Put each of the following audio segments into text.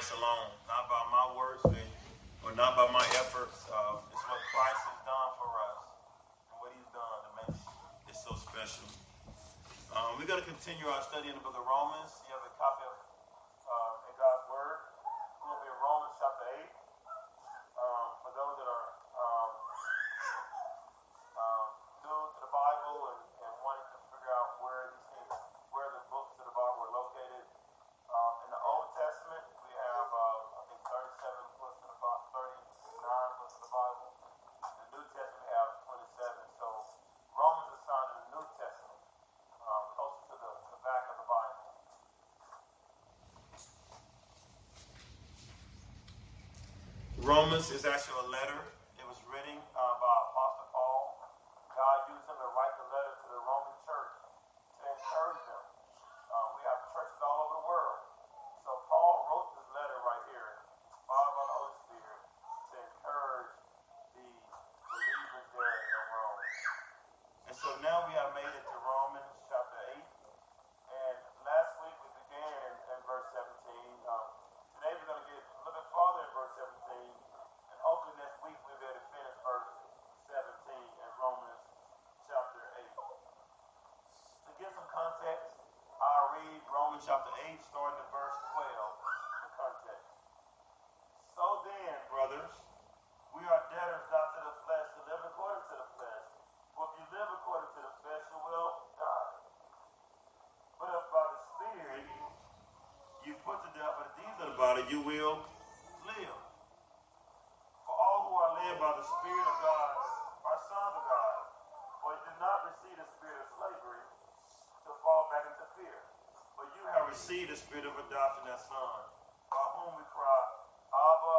Christ alone, not by my words or not by my efforts. Uh, it's what Christ has done for us and what he's done that makes it so special. Um, we're going to continue our study in the book of Romans. You have a copy of uh, in God's Word. We're going to be in Romans chapter 8. Um, for those that are um, um, new to the Bible and, and wanting to figure out where these things, where the books of the Bible are located, um, in the Old Testament, we have, uh, I think, 37 books of the Bible, 39 books of the Bible. In the New Testament, we have 27. So Romans is found in the New Testament, um, closer to the, the back of the Bible. Romans is actually a letter. It was written uh, by Apostle Paul. God used him to write the letter to the Roman church to encourage them. Uh, we have churches all over the world. So Paul wrote this letter right here, inspired by the Holy Spirit, to encourage the believers there in Rome. And so now we have made it to Romans chapter 8. And last week we began in, in verse 17. Um, today we're going to get a little bit farther in verse 17. And hopefully next week we'll be able to finish verse 17 in Romans chapter 8. To give some context, I'll read Romans chapter 8, starting at verse 12 for context. So then, brothers, we are debtors not to the flesh to live according to the flesh. For if you live according to the flesh, you will die. But if by the Spirit you put to death the deeds of the body, you will live. For all who are led by the Spirit of God are sons of God. For you did not receive the spirit of slavery to fall back into fear. But you have received the spirit of adoption as son, by whom we cry, Abba,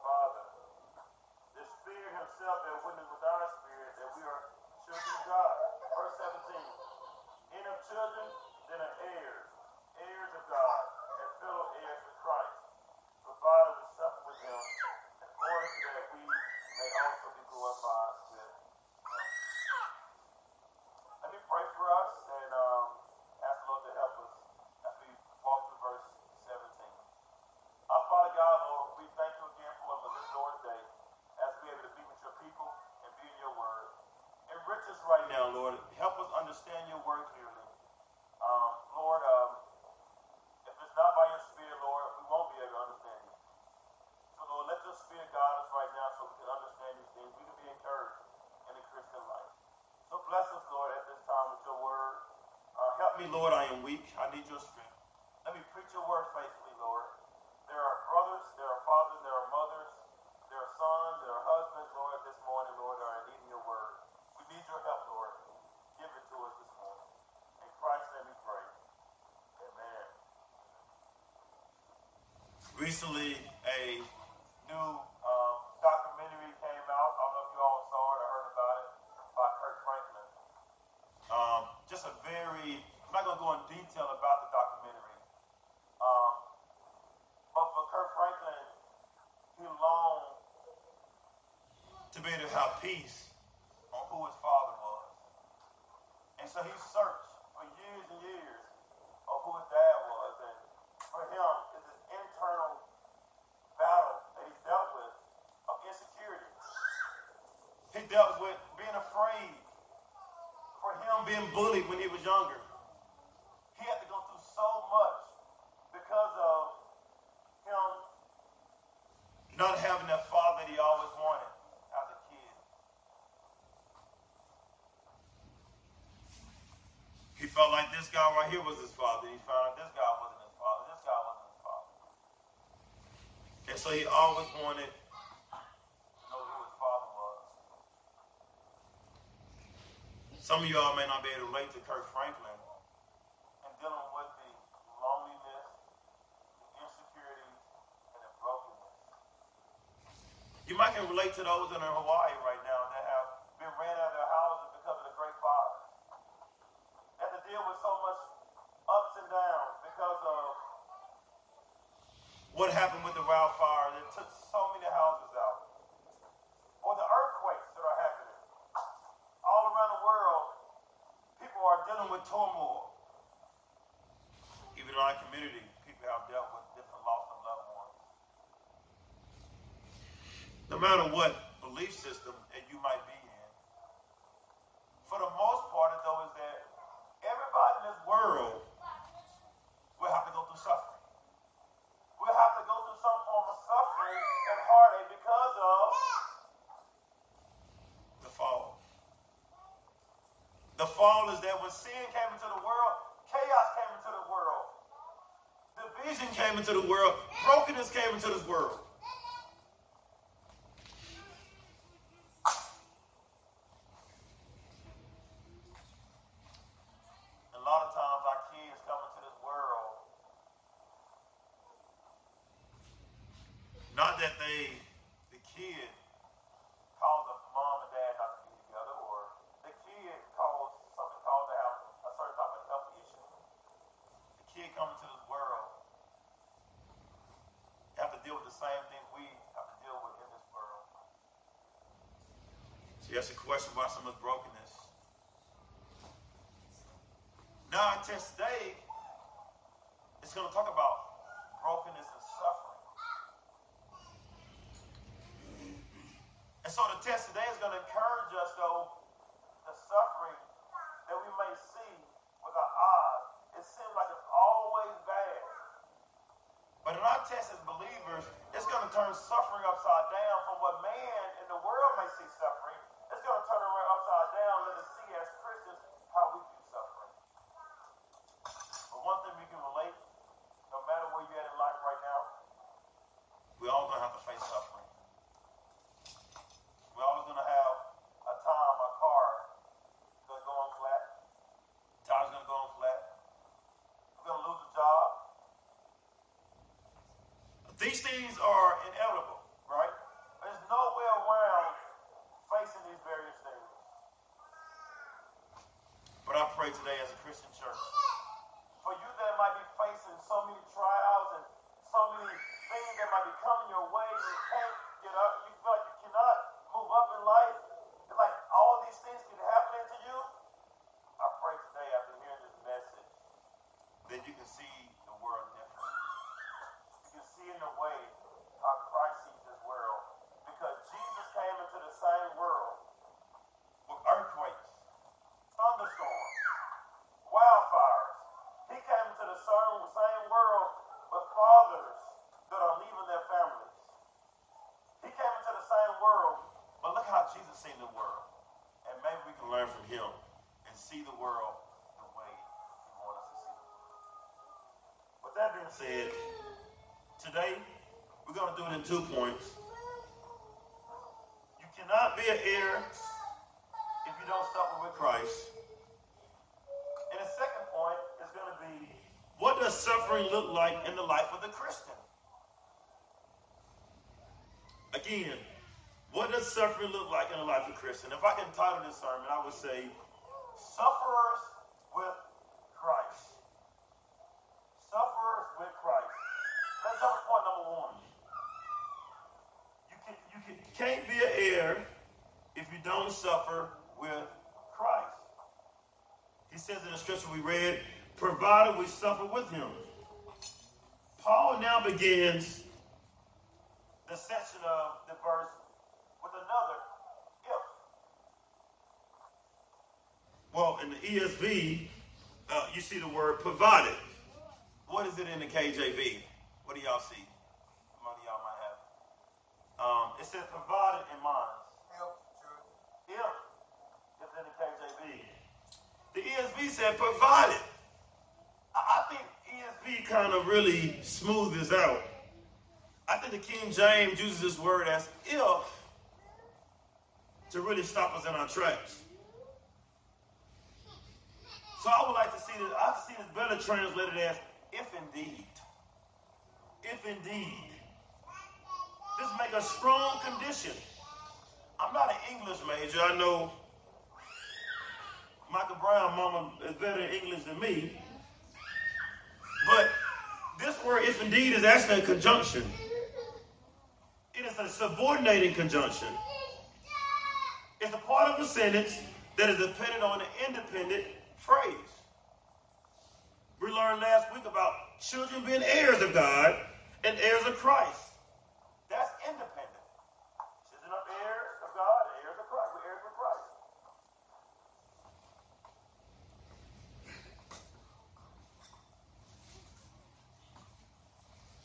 Father. The Spirit Himself bear witness with our spirit that we are children of God. Verse 17. And of children, then of heirs, heirs of God, and fellow heirs with Christ, provided we suffer with Him, in order that we may also be glorified with Him. Let me pray for us and um, ask the Lord to help us as we walk through verse 17. Our Father God, Lord, we thank you again for this Lord's Day as we are able to be with your people and be in your word. Enrich us right now, Lord. Help us understand your word clearly. Um, Lord, um, if it's not by your spirit, Lord, we won't be able to understand these things. So, Lord, let your spirit guide us right now so we can understand these things. We can be encouraged in the Christian life. So bless us, Lord, at this time with your word. Uh, help me, Lord. I am weak. I need your strength. Let me preach your word faithfully, Lord. There are brothers, there are fathers, there are mothers, there are sons, there are husbands, Lord, this morning, Lord, that are needing your word. We need your help, Lord. Give it to us this morning. In Christ's name we pray. Amen. Recently, a new um, documentary came out. I don't know if you all saw it or heard about it by Kirk Franklin. Um, just a very, I'm not going to go in detail about the documentary. Um, but for Kirk Franklin, he longed to be able to have peace on who his father was. And so he searched for years and years of who his dad was. And for him, it's this internal battle that he dealt with of insecurity. He dealt with being afraid. For him being bullied when he was younger. He had to go through so much because of him not having that father that he always wanted as a kid. He felt like this guy right here was his father. He found out this guy wasn't his father. This guy wasn't his father. And so he always wanted to know who his father was. Some of y'all may not be able to relate to Kirk Franklin and dealing with the loneliness, the insecurities, and the brokenness. You might can relate to those in Hawaii right now that have been ran out of their houses because of the great fires. They to deal with so much ups and downs because of what happened with the wildfire that took so many houses out. Or the earthquakes that are happening. All around the world, people are dealing with turmoil. Even in our community, people have dealt with different loss of loved ones. Matter what belief system that you might be in, for the most part, though, is that everybody in this world will have to go through suffering. We'll have to go through some form of suffering and heartache because of the fall. The fall is that when sin came into the world, chaos came into the world. Division came into the world. Brokenness came into this world. Yes, a question about some of brokenness. Now, our test today is going to talk about brokenness and suffering. And so the test today is going to encourage us, though, the suffering that we may see with our eyes. It seems like it's always bad. But in our test as believers, it's going to turn suffering upside down from what man in the world may see suffering it's going to turn around upside down. Let us see as Christians how we view suffering. But one thing we can relate, no matter where you're at in life right now, we're all going to have to face suffering. We're always going to have a time, a car going to go on flat. Tire's going to go on flat. We're going to lose a job. These things are inevitable, right? There's no way around facing these various things. But I pray today as a Christian church, for you that might be facing so many trials and so many things that might be coming your way, you can't get up, you feel like you cannot move up in life, like all these things can happen to you. I pray today after hearing this message that you can see the world different. You can see in the way how Christ sees this world because Jesus came into the same world with earthquakes, thunderstorms, wildfires. He came into the same, same world with fathers that are leaving their families. He came into the same world, but seen the world. And maybe we can learn from him and see the world the way he wants us to see it. With that being said, today we're going to do it in two points You cannot be an heir if you don't suffer with Christ. And the second point is going to be what does suffering look like in the life of the Christian? Again, what does suffering look like in the life of Christian? If I can title this sermon, I would say Sufferers with Christ. Sufferers with Christ. Let's point number one You, can't be an heir if you don't suffer with Christ. He says in the scripture we read, provided we suffer with him. Paul now begins the section of the verse another if. Well, in the ESV, uh, you see the word provided. What is it in the KJV? What do y'all see? How many y'all might Um, it says provided in mind. If, if it's in the KJV. The ESV said provided. I, I think ESV kind of really smooth this out. I think the King James uses this word as if to really stop us in our tracks. So I would like to see this, I see this better translated as if indeed. If indeed. This make a strong condition. I'm not an English major. I know Michael Brown, mama, is better in English than me. But this word, if indeed, is actually a conjunction. It is a subordinating conjunction. It's a part of a sentence that is dependent on an independent phrase. We learned last week about children being heirs of God and heirs of Christ. That's independent. Children are heirs of God, heirs of Christ. We're heirs of Christ.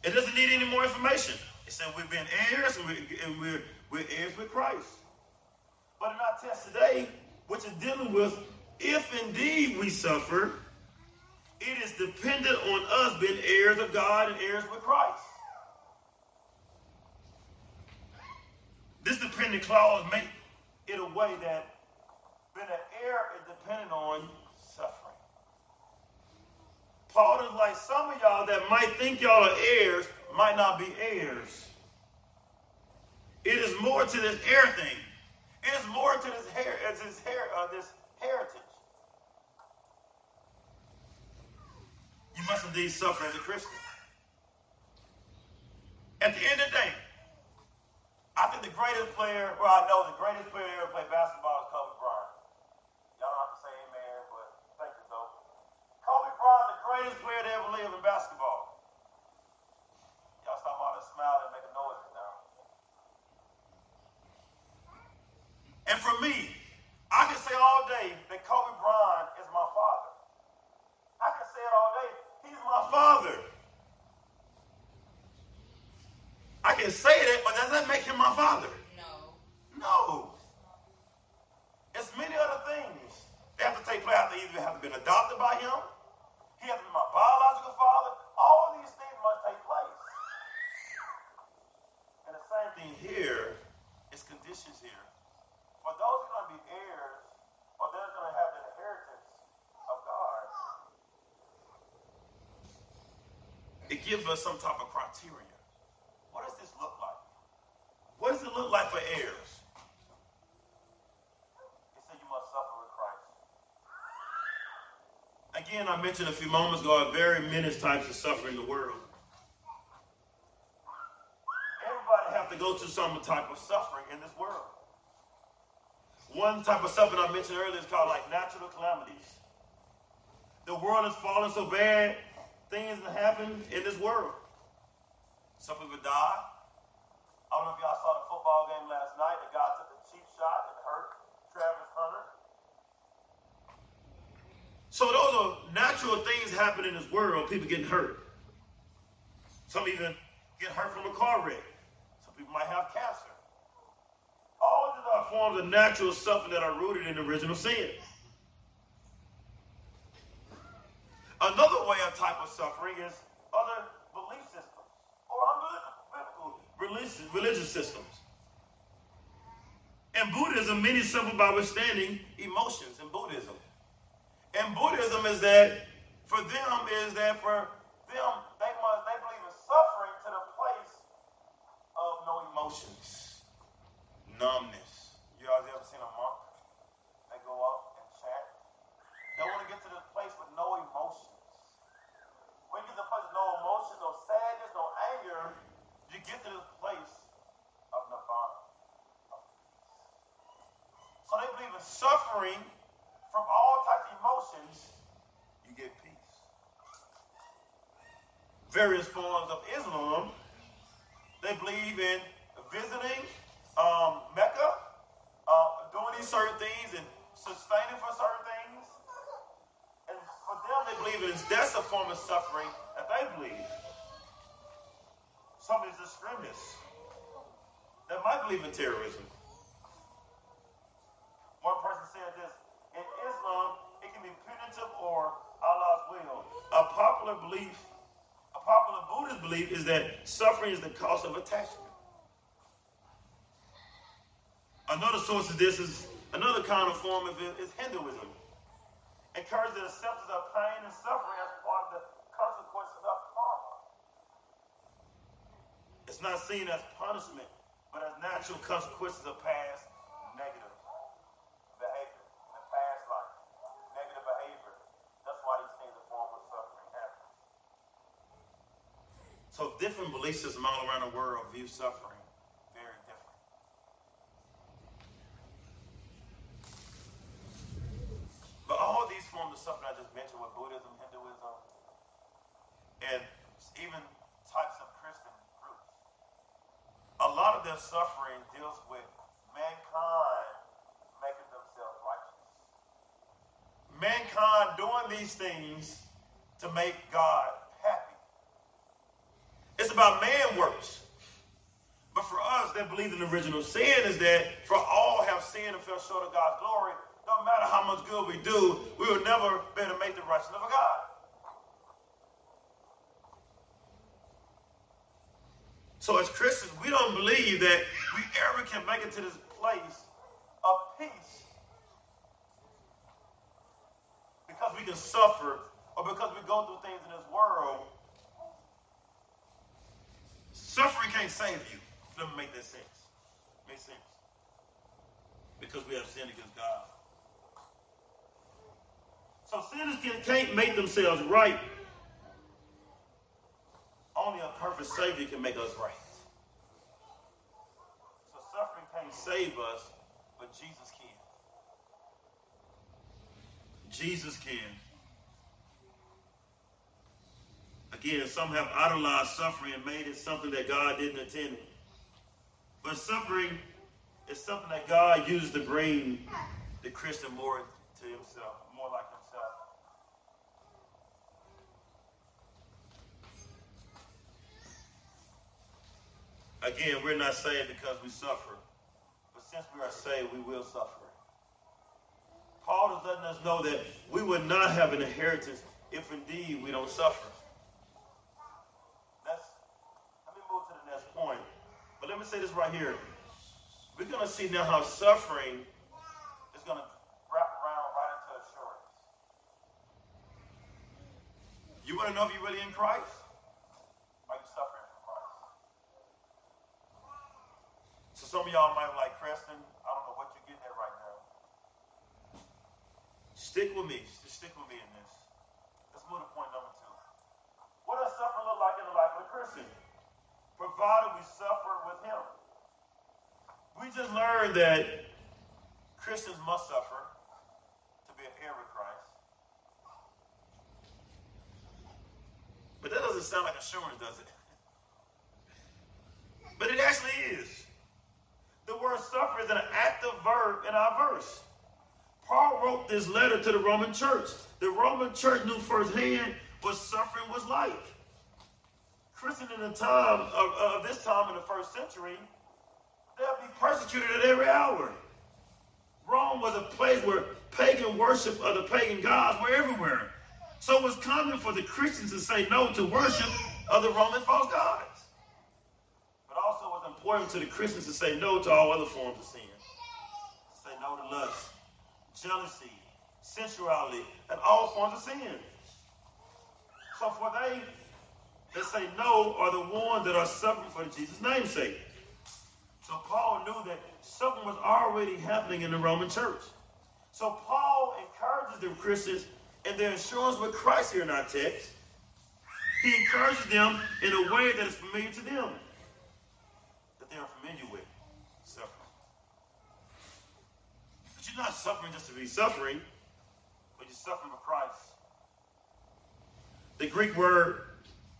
It doesn't need any more information. It said we've been heirs and we're, and we're, we're heirs with Christ. But in our text today, which is dealing with if indeed we suffer, it is dependent on us being heirs of God and heirs with Christ. This dependent clause makes it a way that being an heir is dependent on suffering. Paul is like some of y'all that might think y'all are heirs might not be heirs. It is more to this heir thing. Is more to this hair as his hair uh, this heritage. You must indeed suffer as a Christian. At the end of the day, I think the greatest player, well, I know the greatest player ever played basketball is Kobe Bryant. Y'all don't have to say amen, but thank you, though. Kobe Bryant, the greatest player to ever live in basketball. Y'all stop all that smile and make a noise now. And for me, I can say all day that Kobe Bryant is my father. I can say it all day. He's my father. I can say that, but does that make him my father? No. No. It's many other things. They have to take place. I have to either have been adopted by him. He has to be my biological father. All of these things must take place. And the same thing here is conditions here. For those are going to be heirs, or they're going to have the inheritance of God, it gives us some type of criteria. What does this look like? What does it look like for heirs? It said you must suffer with Christ. Again, I mentioned a few moments ago, very many types of suffering in the world. Everybody have to go through some type of suffering in this world. One type of suffering I mentioned earlier is called like natural calamities. The world is falling so bad, things happen in this world. Some people die. I don't know if y'all saw the football game last night. The guy took a cheap shot and hurt Travis Hunter. So those are natural things happening in this world. People getting hurt. Some even get hurt from a car wreck. Some people might have cancer. All of these are forms of natural suffering that are rooted in original sin. Another way of type of suffering is other belief systems or unbiblical religious, religious systems. In Buddhism, many suffer by withstanding emotions in Buddhism. And Buddhism is that for them is that for them they must they believe in suffering to the place of no emotions, numbness. You guys ever seen a monk? They go up and chant. They want to get to this place with no emotions. When you get to the place with no emotion, no sadness, no anger, you get to this place of nirvana. Of peace. So they believe in suffering from all types of emotions, you get peace. Various forms of Islam, they believe in visiting um, Mecca, uh, doing these certain things and sustaining for certain things. And for them, they believe it is that's a form of suffering that they believe. Some is extremists terrorism. One person said this in Islam, it can be punitive or Allah's will. A popular belief, a popular Buddhist belief is that suffering is the cause of attachment. Another source of this is another kind of form of it is Hinduism. Encourages the acceptance of pain and suffering as part of the consequences of karma. It's not seen as punishment, but as natural consequences of past negative behavior in the past life. Negative behavior. That's why these things are form of suffering happens. So different belief systems all around the world view suffering very different. But all these forms of suffering I just mentioned with Buddhism, Hinduism, and even types of Christian groups, suffering deals with mankind making themselves righteous. Mankind doing these things to make God happy. It's about man works. But for us that believe in original sin is that for all have sinned and fell short of God's glory, no matter how much good we do, we will never be able to make the righteousness of God. So as Christians, we don't believe that we ever can make it to this place of peace because we can suffer or because we go through things in this world. Suffering can't save you. Let me make that sense. Make sense. Because we have sinned against God. So sinners can, can't make themselves right. Only a perfect Savior can make us right. So suffering can't save us, but Jesus can. Jesus can. Again, some have idolized suffering and made it something that God didn't intend. But suffering is something that God used to bring the Christian more to himself, himself. Again, we're not saved because we suffer. But since we are saved, we will suffer. Paul is letting us know that we would not have an inheritance if indeed we don't suffer. Let's, let me move to the next point. But let me say this right here. We're going to see now how suffering is going to wrap around right into assurance. You want to know if you're really in Christ? Are you suffering for Christ? So some of y'all might be like, Creston, I don't know what you're getting at right now. Stick with me. Just stick with me in this. Let's move to point number two. What does suffering look like in the life of a Christian? Provided we suffer with him. We just learned that Christians must suffer to be an heir with Christ. But that doesn't sound like assurance, does it? But it actually is. The word suffer is an active verb in our verse. Paul wrote this letter to the Roman church. The Roman church knew firsthand what suffering was like. Christians in the time of, of this time in the first century, they'll be persecuted at every hour. Rome was a place where pagan worship of the pagan gods were everywhere. So it was common for the Christians to say no to worship of the Roman false gods. But also it was important to the Christians to say no to all other forms of sin. To say no to lust, jealousy, sensuality, and all forms of sin. So for they that say no are the ones that are suffering for Jesus' name's sake. So Paul knew that something was already happening in the Roman church. So Paul encourages the Christians in their assurance with Christ here in our text. He encourages them in a way that is familiar to them, that they are familiar with suffering. But you're not suffering just to be suffering, but you're suffering for Christ. The Greek word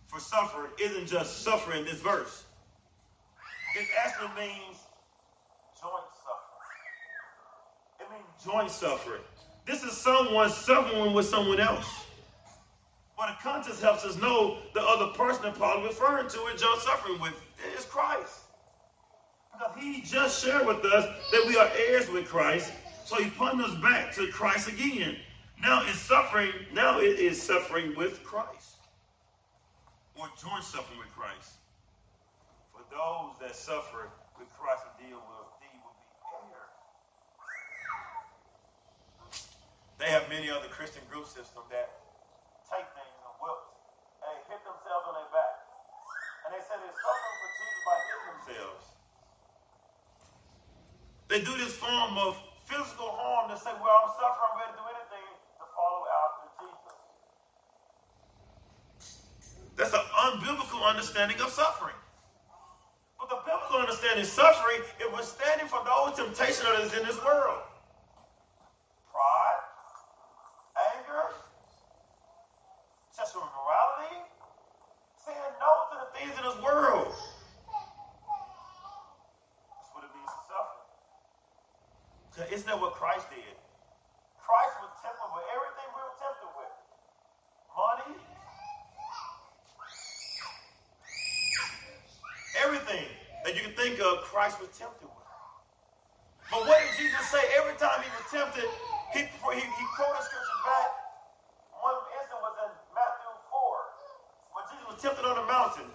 for suffer isn't just suffering this verse. It actually means joint suffering. It means joint suffering. This is someone suffering with someone else. But the context helps us know the other person that Paul is referring to is joint suffering with is Christ. Because he just shared with us that we are heirs with Christ. So he pointed us back to Christ again. Now it's suffering, now it is suffering with Christ. Or joint suffering with Christ. For those that suffer with Christ will, indeed will be heirs. They have many other Christian group systems that take things and whips and hit themselves on their back. And they say they're suffering for Jesus by hitting themselves. They do this form of physical harm to say, well, I'm suffering, I'm ready to do anything to follow after Jesus. That's an unbiblical understanding of suffering. But the biblical understanding of suffering it was standing for the old temptation that is in this world. Pride, anger, sexual immorality, saying no to the things in this world. That's what it means to suffer. Because isn't that what Christ did? Christ was tempted with everything we were tempted with. Money, think of Christ was tempted with. But what did Jesus say? Every time he was tempted, he, he, he quoted scripture back. One instant was in Matthew 4, when Jesus was tempted on the mountain.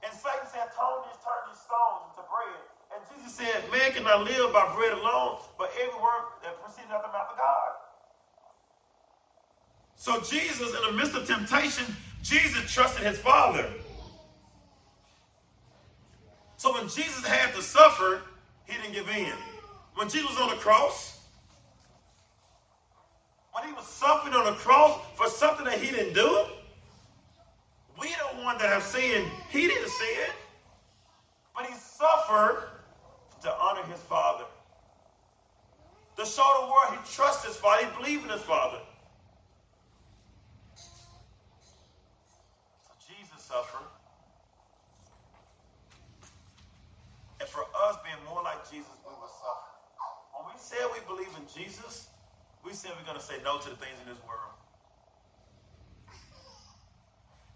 And Satan said, turn these, turn these stones into bread. And Jesus said, man cannot live by bread alone, but every word that proceeds out the mouth of God. So Jesus, in the midst of temptation, Jesus trusted his Father. So when Jesus had to suffer, he didn't give in. When Jesus was on the cross, when he was suffering on the cross for something that he didn't do, we the one that have sinned. He didn't sin, but he suffered to honor his Father. To show the world he trusts his Father, he believed in his Father. Suffered. And for us being more like Jesus, we will suffer. When we say we believe in Jesus, we say we're going to say no to the things in this world.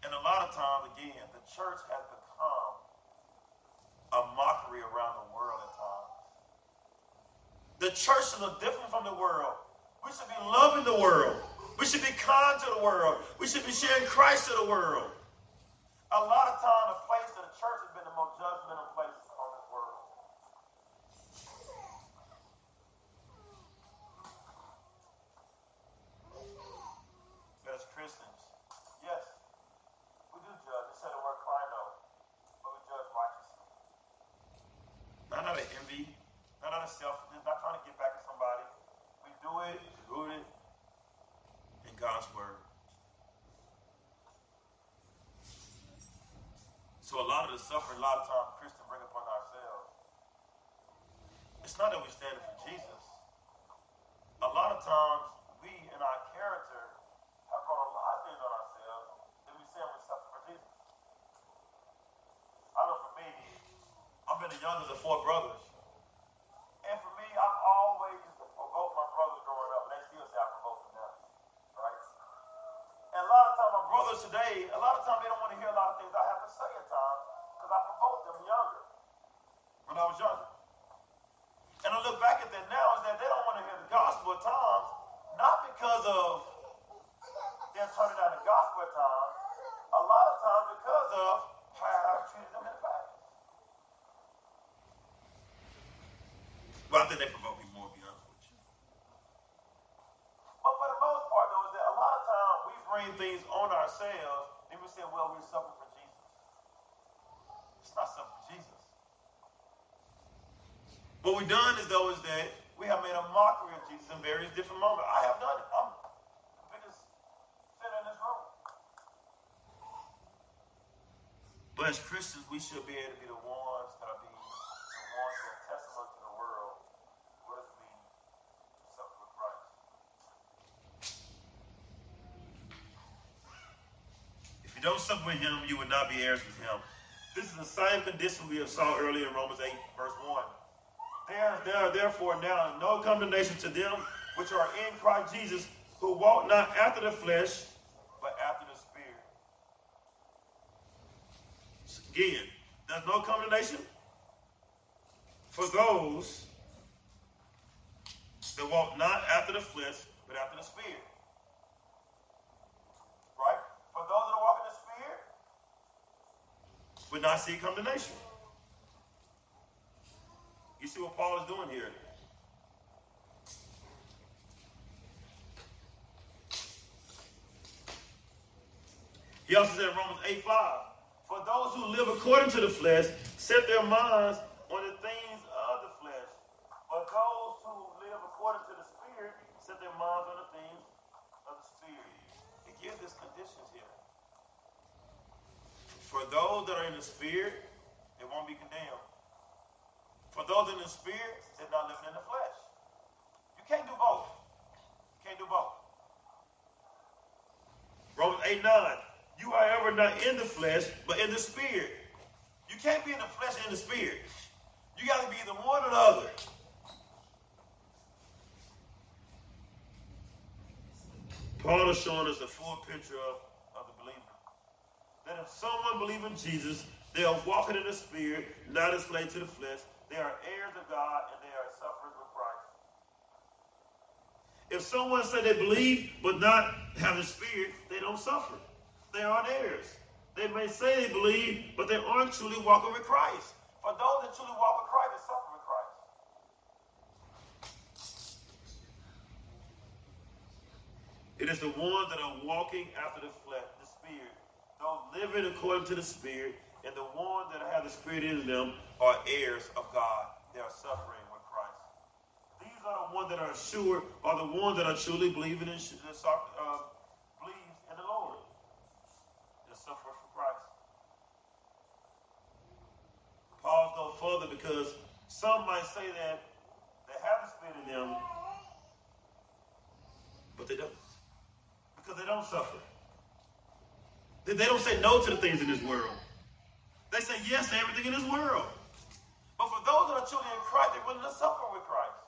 And a lot of times, again, the church has become a mockery around the world at times. The church should look different from the world. We should be loving the world. We should be kind to the world. We should be sharing Christ to the world. A lot of times, the place of the church has been the most judgmental place So a lot of times Christians bring upon ourselves. It's not that we're standing for Jesus. A lot of times we, in our character, have brought a lot of things on ourselves that we say we suffer for Jesus. I know for me, I've been the youngest of four brothers. And for me, I've always provoked my brothers growing up, and they still say I provoked them now. Right? And a lot of times my brothers today, a lot of times they don't want to hear a lot of things I have to say at times because I provoked them younger when I was younger. And I look back at that now is that they don't want to hear the gospel at times, not because of them turning down the gospel at times, a lot of times because of how I treated them in the past. Well, I think they provoke me more, to be honest with you. But for the most part, though, is that a lot of times we bring things on ourselves and we say, well, we're suffering for Jesus. it's not something Jesus. What we've done is though is that we have made a mockery of Jesus in various different moments. I have done it. I'm the biggest sinner in this room. But as Christians, we should be able to be the ones that are being the ones that testimony to the world what does it mean to suffer with Christ. If you don't suffer him, you would not be heirs with him. This is the same condition we have saw earlier in Romans 8, verse 1. There, there are therefore now no condemnation to them which are in Christ Jesus, who walk not after the flesh, but after the Spirit. Again, there's no condemnation for those that walk not after the flesh, but after the Spirit. Would not see condemnation. You see what Paul is doing here? He also said in Romans 8 5, For those who live according to the flesh set their minds on the things of the flesh. But those who live according to the Spirit set their minds on the things of the Spirit. He gives us conditions here. For those that are in the spirit, they won't be condemned. For those in the spirit, they're not living in the flesh. You can't do both. You can't do both. Romans 8 9. You are ever not in the flesh, but in the spirit. You can't be in the flesh and the spirit. You got to be either one or the other. Paul is showing us the full picture of that if someone believes in Jesus, They are walking in the spirit, not enslaved to the flesh. They are heirs of God and they are sufferers with Christ. If someone said they believe but not have the spirit, they don't suffer. They aren't heirs. They may say they believe, but they aren't truly walking with Christ. For those that truly walk with Christ, they suffer with Christ. It is the ones that are walking after the flesh, the spirit, those living according to the spirit, and the ones that have the spirit in them are heirs of God. They are suffering with Christ. These are the ones that are assured, are the ones that are truly believing in, uh, believe in the Lord. They suffer for Christ. Paul goes further because some might say that they have the spirit in them, but they don't. Because they don't suffer. They don't say no to the things in this world. They say yes to everything in this world. But for those that are truly in Christ, they're willing to suffer with Christ.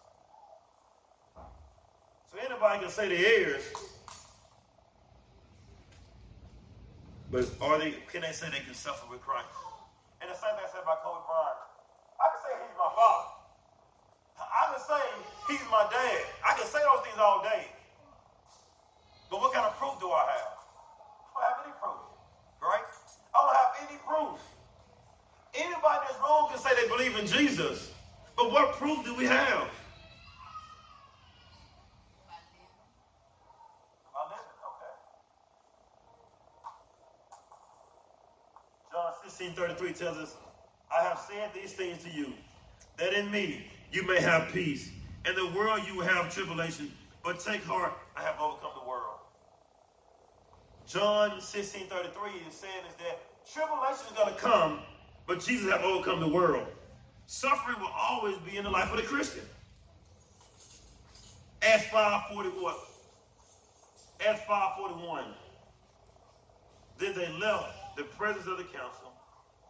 So anybody can say they're heirs, but are they? Can they say they can suffer with Christ? And the same thing I said about Kobe Bryant. I can say he's my father. I can say he's my dad. I can say those things all day. But what kind of proof do I have? I don't have any proof. Right? I don't have any proof. Anybody that's wrong can say they believe in Jesus. But what proof do we have? John 16, 33 tells us, I have said these things to you, that in me you may have peace. In the world you will have tribulation, but take heart, I have overcome the world. John 16, 33 is saying is that tribulation is going to come, but Jesus have overcome the world. Suffering will always be in the life of the Christian. Acts 541. Acts 541. Then they left the presence of the council,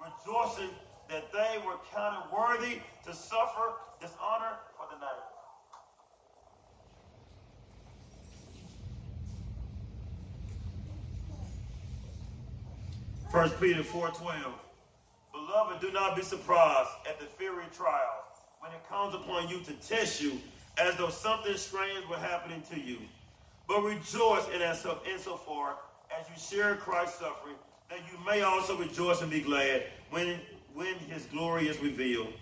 rejoicing that they were counted worthy to suffer dishonor for the name. First Peter 4.12 Beloved, do not be surprised at the fiery trials when it comes upon you to test you as though something strange were happening to you. But rejoice in so insofar as you share Christ's suffering, that you may also rejoice and be glad when, when his glory is revealed.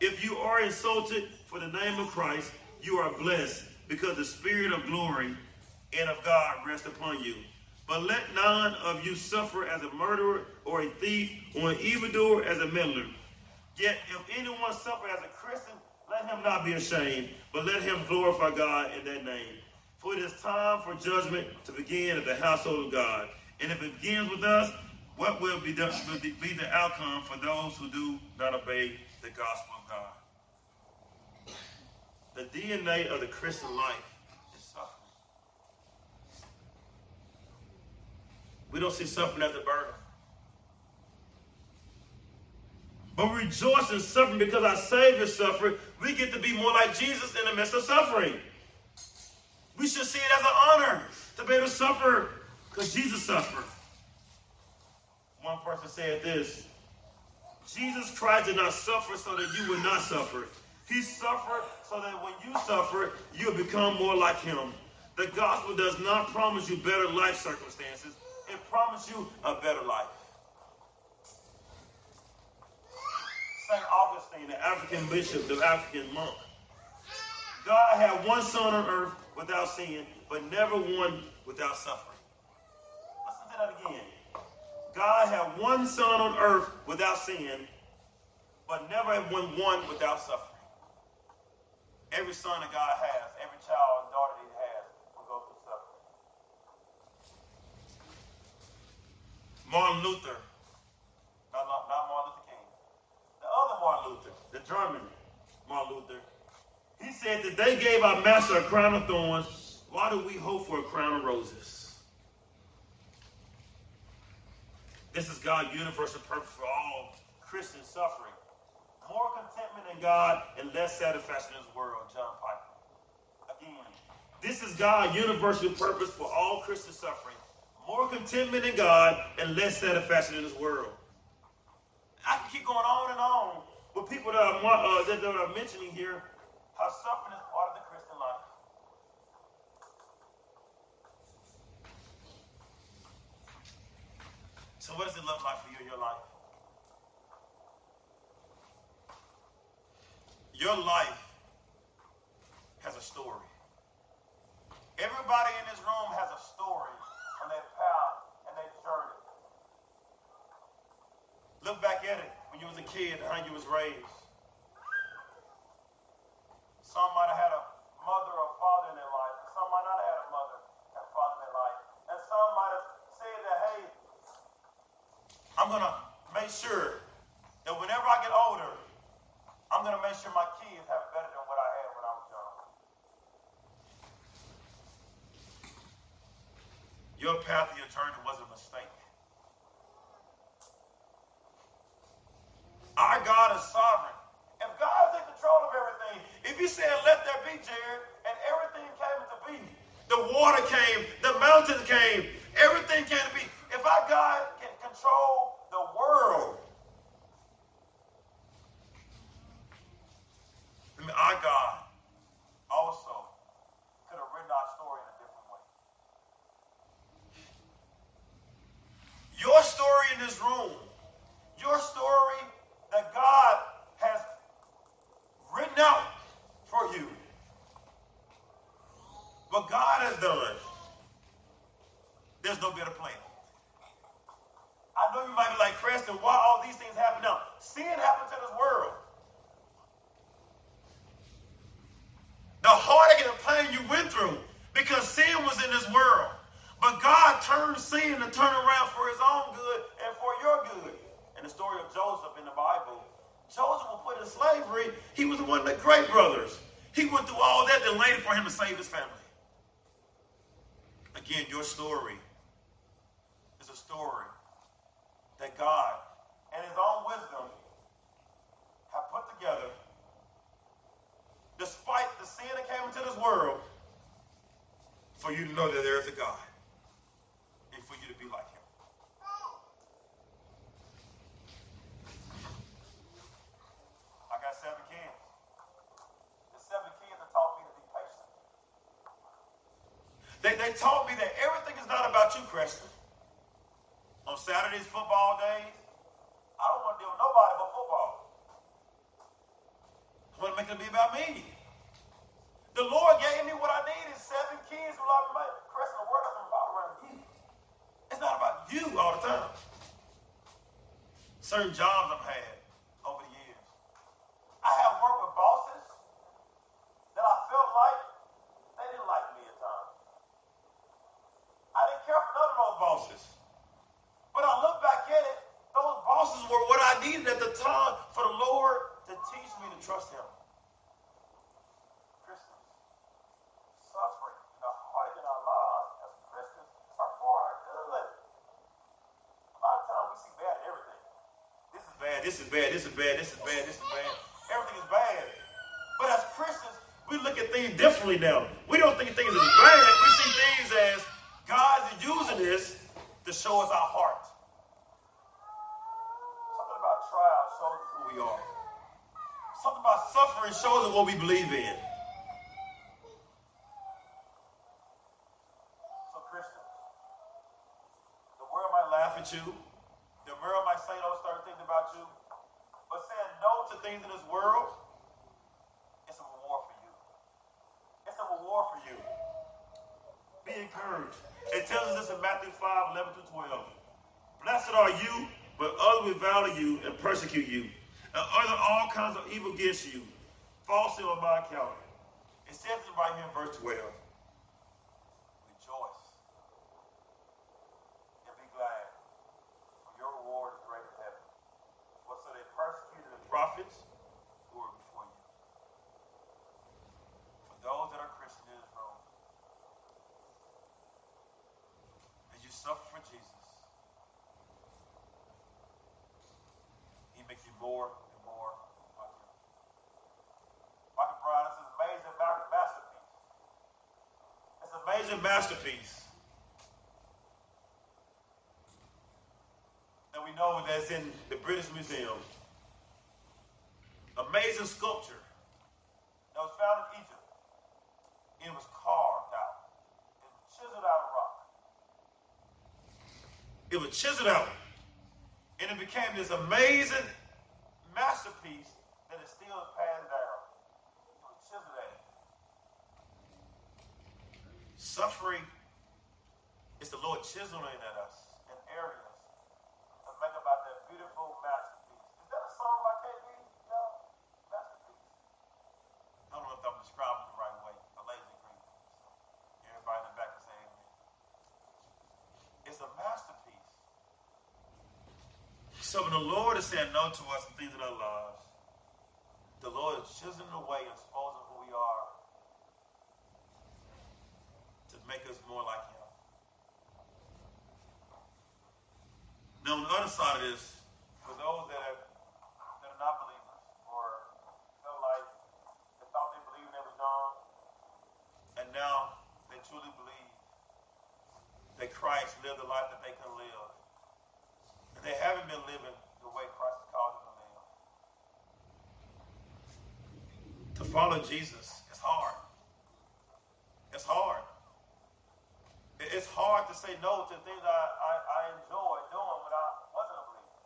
If you are insulted for the name of Christ, you are blessed because the spirit of glory and of God rests upon you. But let none of you suffer as a murderer or a thief or an evildoer as a meddler. Yet if anyone suffer as a Christian, let him not be ashamed, but let him glorify God in that name. For it is time for judgment to begin at the household of God. And if it begins with us, what will be the, will be the outcome for those who do not obey the gospel of God? The DNA of the Christian life We don't see suffering as a burden. But we rejoice in suffering because our Savior suffered. We get to be more like Jesus in the midst of suffering. We should see it as an honor to be able to suffer because Jesus suffered. One person said this Jesus Christ did not suffer so that you would not suffer. He suffered so that when you suffer, you'll become more like him. The gospel does not promise you better life circumstances it promised you a better life. St. Augustine, the African bishop, the African monk. God had one son on earth without sin, but never one without suffering. Listen to that again. God had one son on earth without sin, but never one, one without suffering. Every son that God has, every child and daughter that he has, Martin Luther, not, not, not Martin Luther King, the other Martin Luther, the German Martin Luther, he said that they gave our master a crown of thorns. Why do we hope for a crown of roses? This is God's universal purpose for all Christian suffering. More contentment in God and less satisfaction in this world, John Piper. Again, this is God's universal purpose for all Christian suffering more contentment in God and less satisfaction in this world. I can keep going on and on with people that are, uh, that, that I'm mentioning here, how suffering is part of the Christian life. So what does it look like for you in your life? Your life has a story. Everybody in this room has a story their path and their journey. Look back at it when you was a kid, how you was raised. Some might have had a mother or father in their life, and some might not have had a mother and father in their life. And some might have said that, hey, I'm going to make sure that whenever I get older, I'm going to make sure my kids have better than what I had when I was young. Your path of your journey was a mistake. Our God is sovereign. If God is in control of everything, if He said, let there be, Jared, and everything came to be, the water came, the mountains came, everything came to be. If our God can control the world, I mean, our God also could have written our story in a different way. Your story in this room, your story that God has written out for you. What God has done, there's no better plan. I know you might be like, Creston, why all these things happen now? Sin happened to this world. the heartache and the pain you went through because sin was in this world. But God turned sin and turned around for his own good and for your good. In the story of Joseph in the Bible, Joseph was put in slavery. He was one of the great brothers. He went through all that then later for him to save his family. Again, your story is a story that God, in his own wisdom, have put together despite the sin that came into this world, for you to know that there is a God and for you to be like him. I got seven kids. The seven kids have taught me to be patient. They, they taught me that everything is not about you, Creston. On Saturdays, football days, I don't want to deal with nobody but football. I want to make it be about me. The Lord gave me what I needed. Seven kids will I be Creston, the word doesn't revolve around you. It's not about you all the time. Certain jobs I've had over the years. I have worked with bosses that I felt like they didn't like me at times. I didn't care for none of those bosses. But I look back at it, those bosses were what I needed at the time for the Lord to teach me to trust Him. Christians, suffering, the heartache in our lives as Christians are for our good. A lot of times we see bad in everything. This is this is bad, this is bad, this is bad, this is bad. Everything is bad. But as Christians, we look at things differently now. We don't think things are bad. We see things as God is using this to show us our heart. Something about trials shows us who we are. Something about suffering shows us what we believe in. So, Christians, the world might laugh at you. The world might say those certain things about you. But saying no to things in this world, it's a reward for you. It's a reward for you. Be encouraged. It tells us this in Matthew 5, 11 through 12. Blessed are you, but others will value you and persecute you, and utter all kinds of evil against you, falsely on my account. It says it right here in verse 12. Rejoice and be glad, for your reward is great in heaven. For so they persecuted the prophets who were before you. For those that are Christian in this room, as you suffer for Jesus, He makes you more and more like Him. Michael Brown, this is an amazing masterpiece. It's an amazing masterpiece. That we know that's in the British Museum. amazing sculpture that was found in Egypt. It was carved out. It was chiseled out of rock. It was chiseled out. And it became this amazing masterpiece that is still passed down. It was chiseled out. Suffering is the Lord chiseling at us in areas to make about that beautiful masterpiece. Is that a song by KB? Y'all? Masterpiece. I don't know if I'm describing it the right way. A lazy green. Everybody in the back can say amen. It's a masterpiece. So is saying no to us and things in our lives, the Lord is chiseling away and exposing who we are to make us more like Him. Now, on the other side of this, for those that, have, that are not believers or feel like they thought they believed they was young, and now they truly believe that Christ lived the life that they could live, and they haven't been living the way Christ has called them to live. To follow Jesus is hard. It's hard. It's hard to say no to things I, I, I enjoy doing when I wasn't a believer.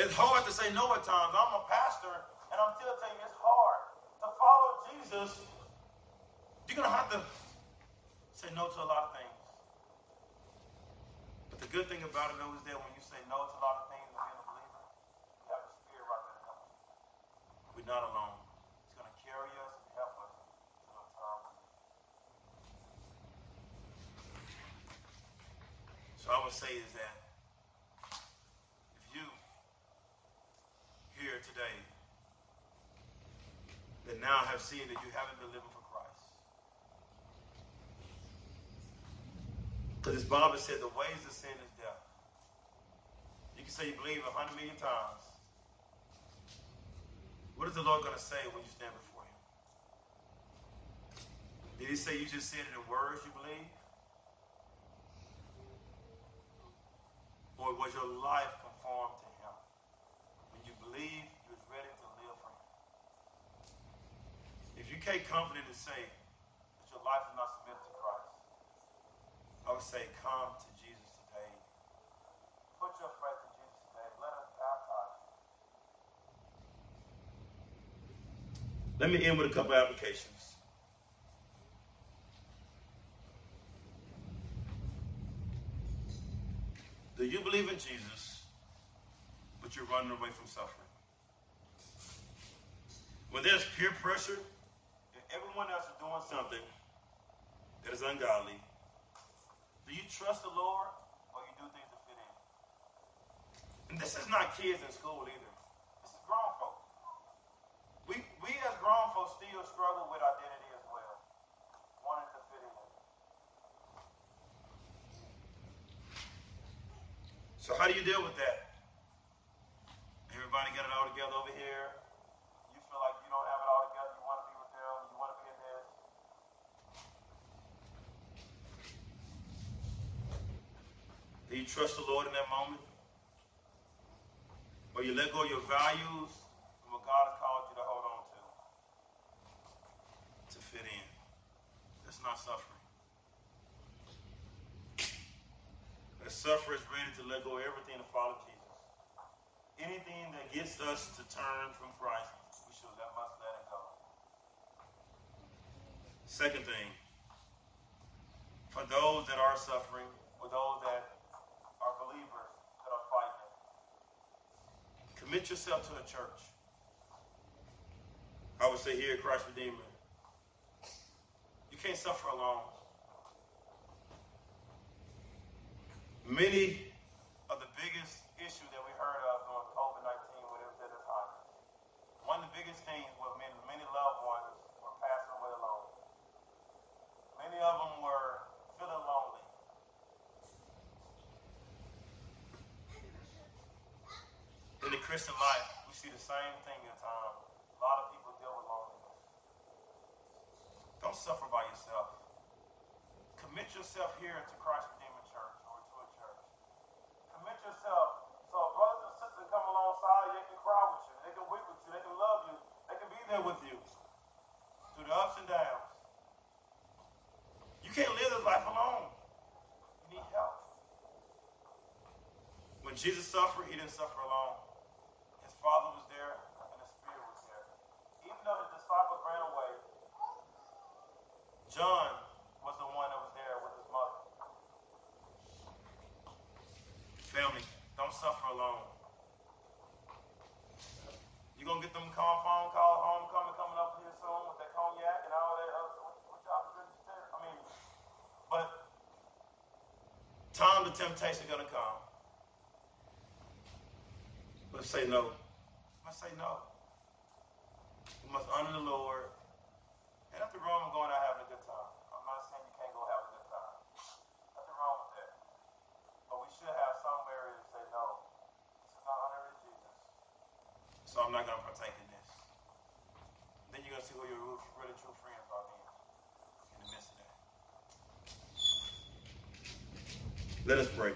It's hard to say no at times. I'm a pastor, and I'm still telling you it's hard. To follow Jesus, you're going to have to say no to a lot of things. The good thing about it, though, is that when you say no to a lot of things and being a believer, you have the Spirit right there to help us. We're not alone. It's going to carry us and help us to the time. So I would say is that if you here today that now have seen that you haven't been living for Christ. Because Bob has said, the ways of sin is death. You can say you believe a hundred million times. What is the Lord going to say when you stand before Him? Did He say you just said it in words you believe? Or was your life conformed to Him? When you believe, you was ready to live for Him. If you can't confidently say that your life is not I would say come to Jesus today. Put your faith in Jesus today. Let us baptize you. Let me end with a couple applications. Do you believe in Jesus, but you're running away from suffering? When there's peer pressure, and everyone else is doing something that is ungodly, do you trust the Lord or you do things to fit in? And this is not kids in school either. This is grown folks. We we as grown folks still struggle with identity as well, wanting to fit in. So how do you deal with that? Everybody got it all together over here. You feel like you don't have it all together. You want to be with them. You want to be in this. Do you trust the Lord in that moment? Or you let go of your values and what God has called you to hold on to to fit in? That's not suffering. The sufferer is ready to let go of everything to follow Jesus. Anything that gets us to turn from Christ, we should let must let it go. Second thing, for those that are suffering, or those that are believers that are fighting it, commit yourself to the church. I would say here at Christ Redeemer, you can't suffer alone. Many of the biggest issues that we heard of during COVID 19 when it was at its highest. One of the biggest things was many, many loved ones were passing away alone. Many of them were in the Christian life, we see the same thing in time. A lot of people deal with loneliness. Don't suffer by yourself. Commit yourself here to Christ Redeemer Church or to a church. Commit yourself so brothers and sisters come alongside you. They can cry with you. They can weep with you. They can love you. They can be there with you through the ups and downs. You can't live this life alone. You need help. When Jesus suffered, he didn't suffer alone. temptation going to come. But say no Let us pray.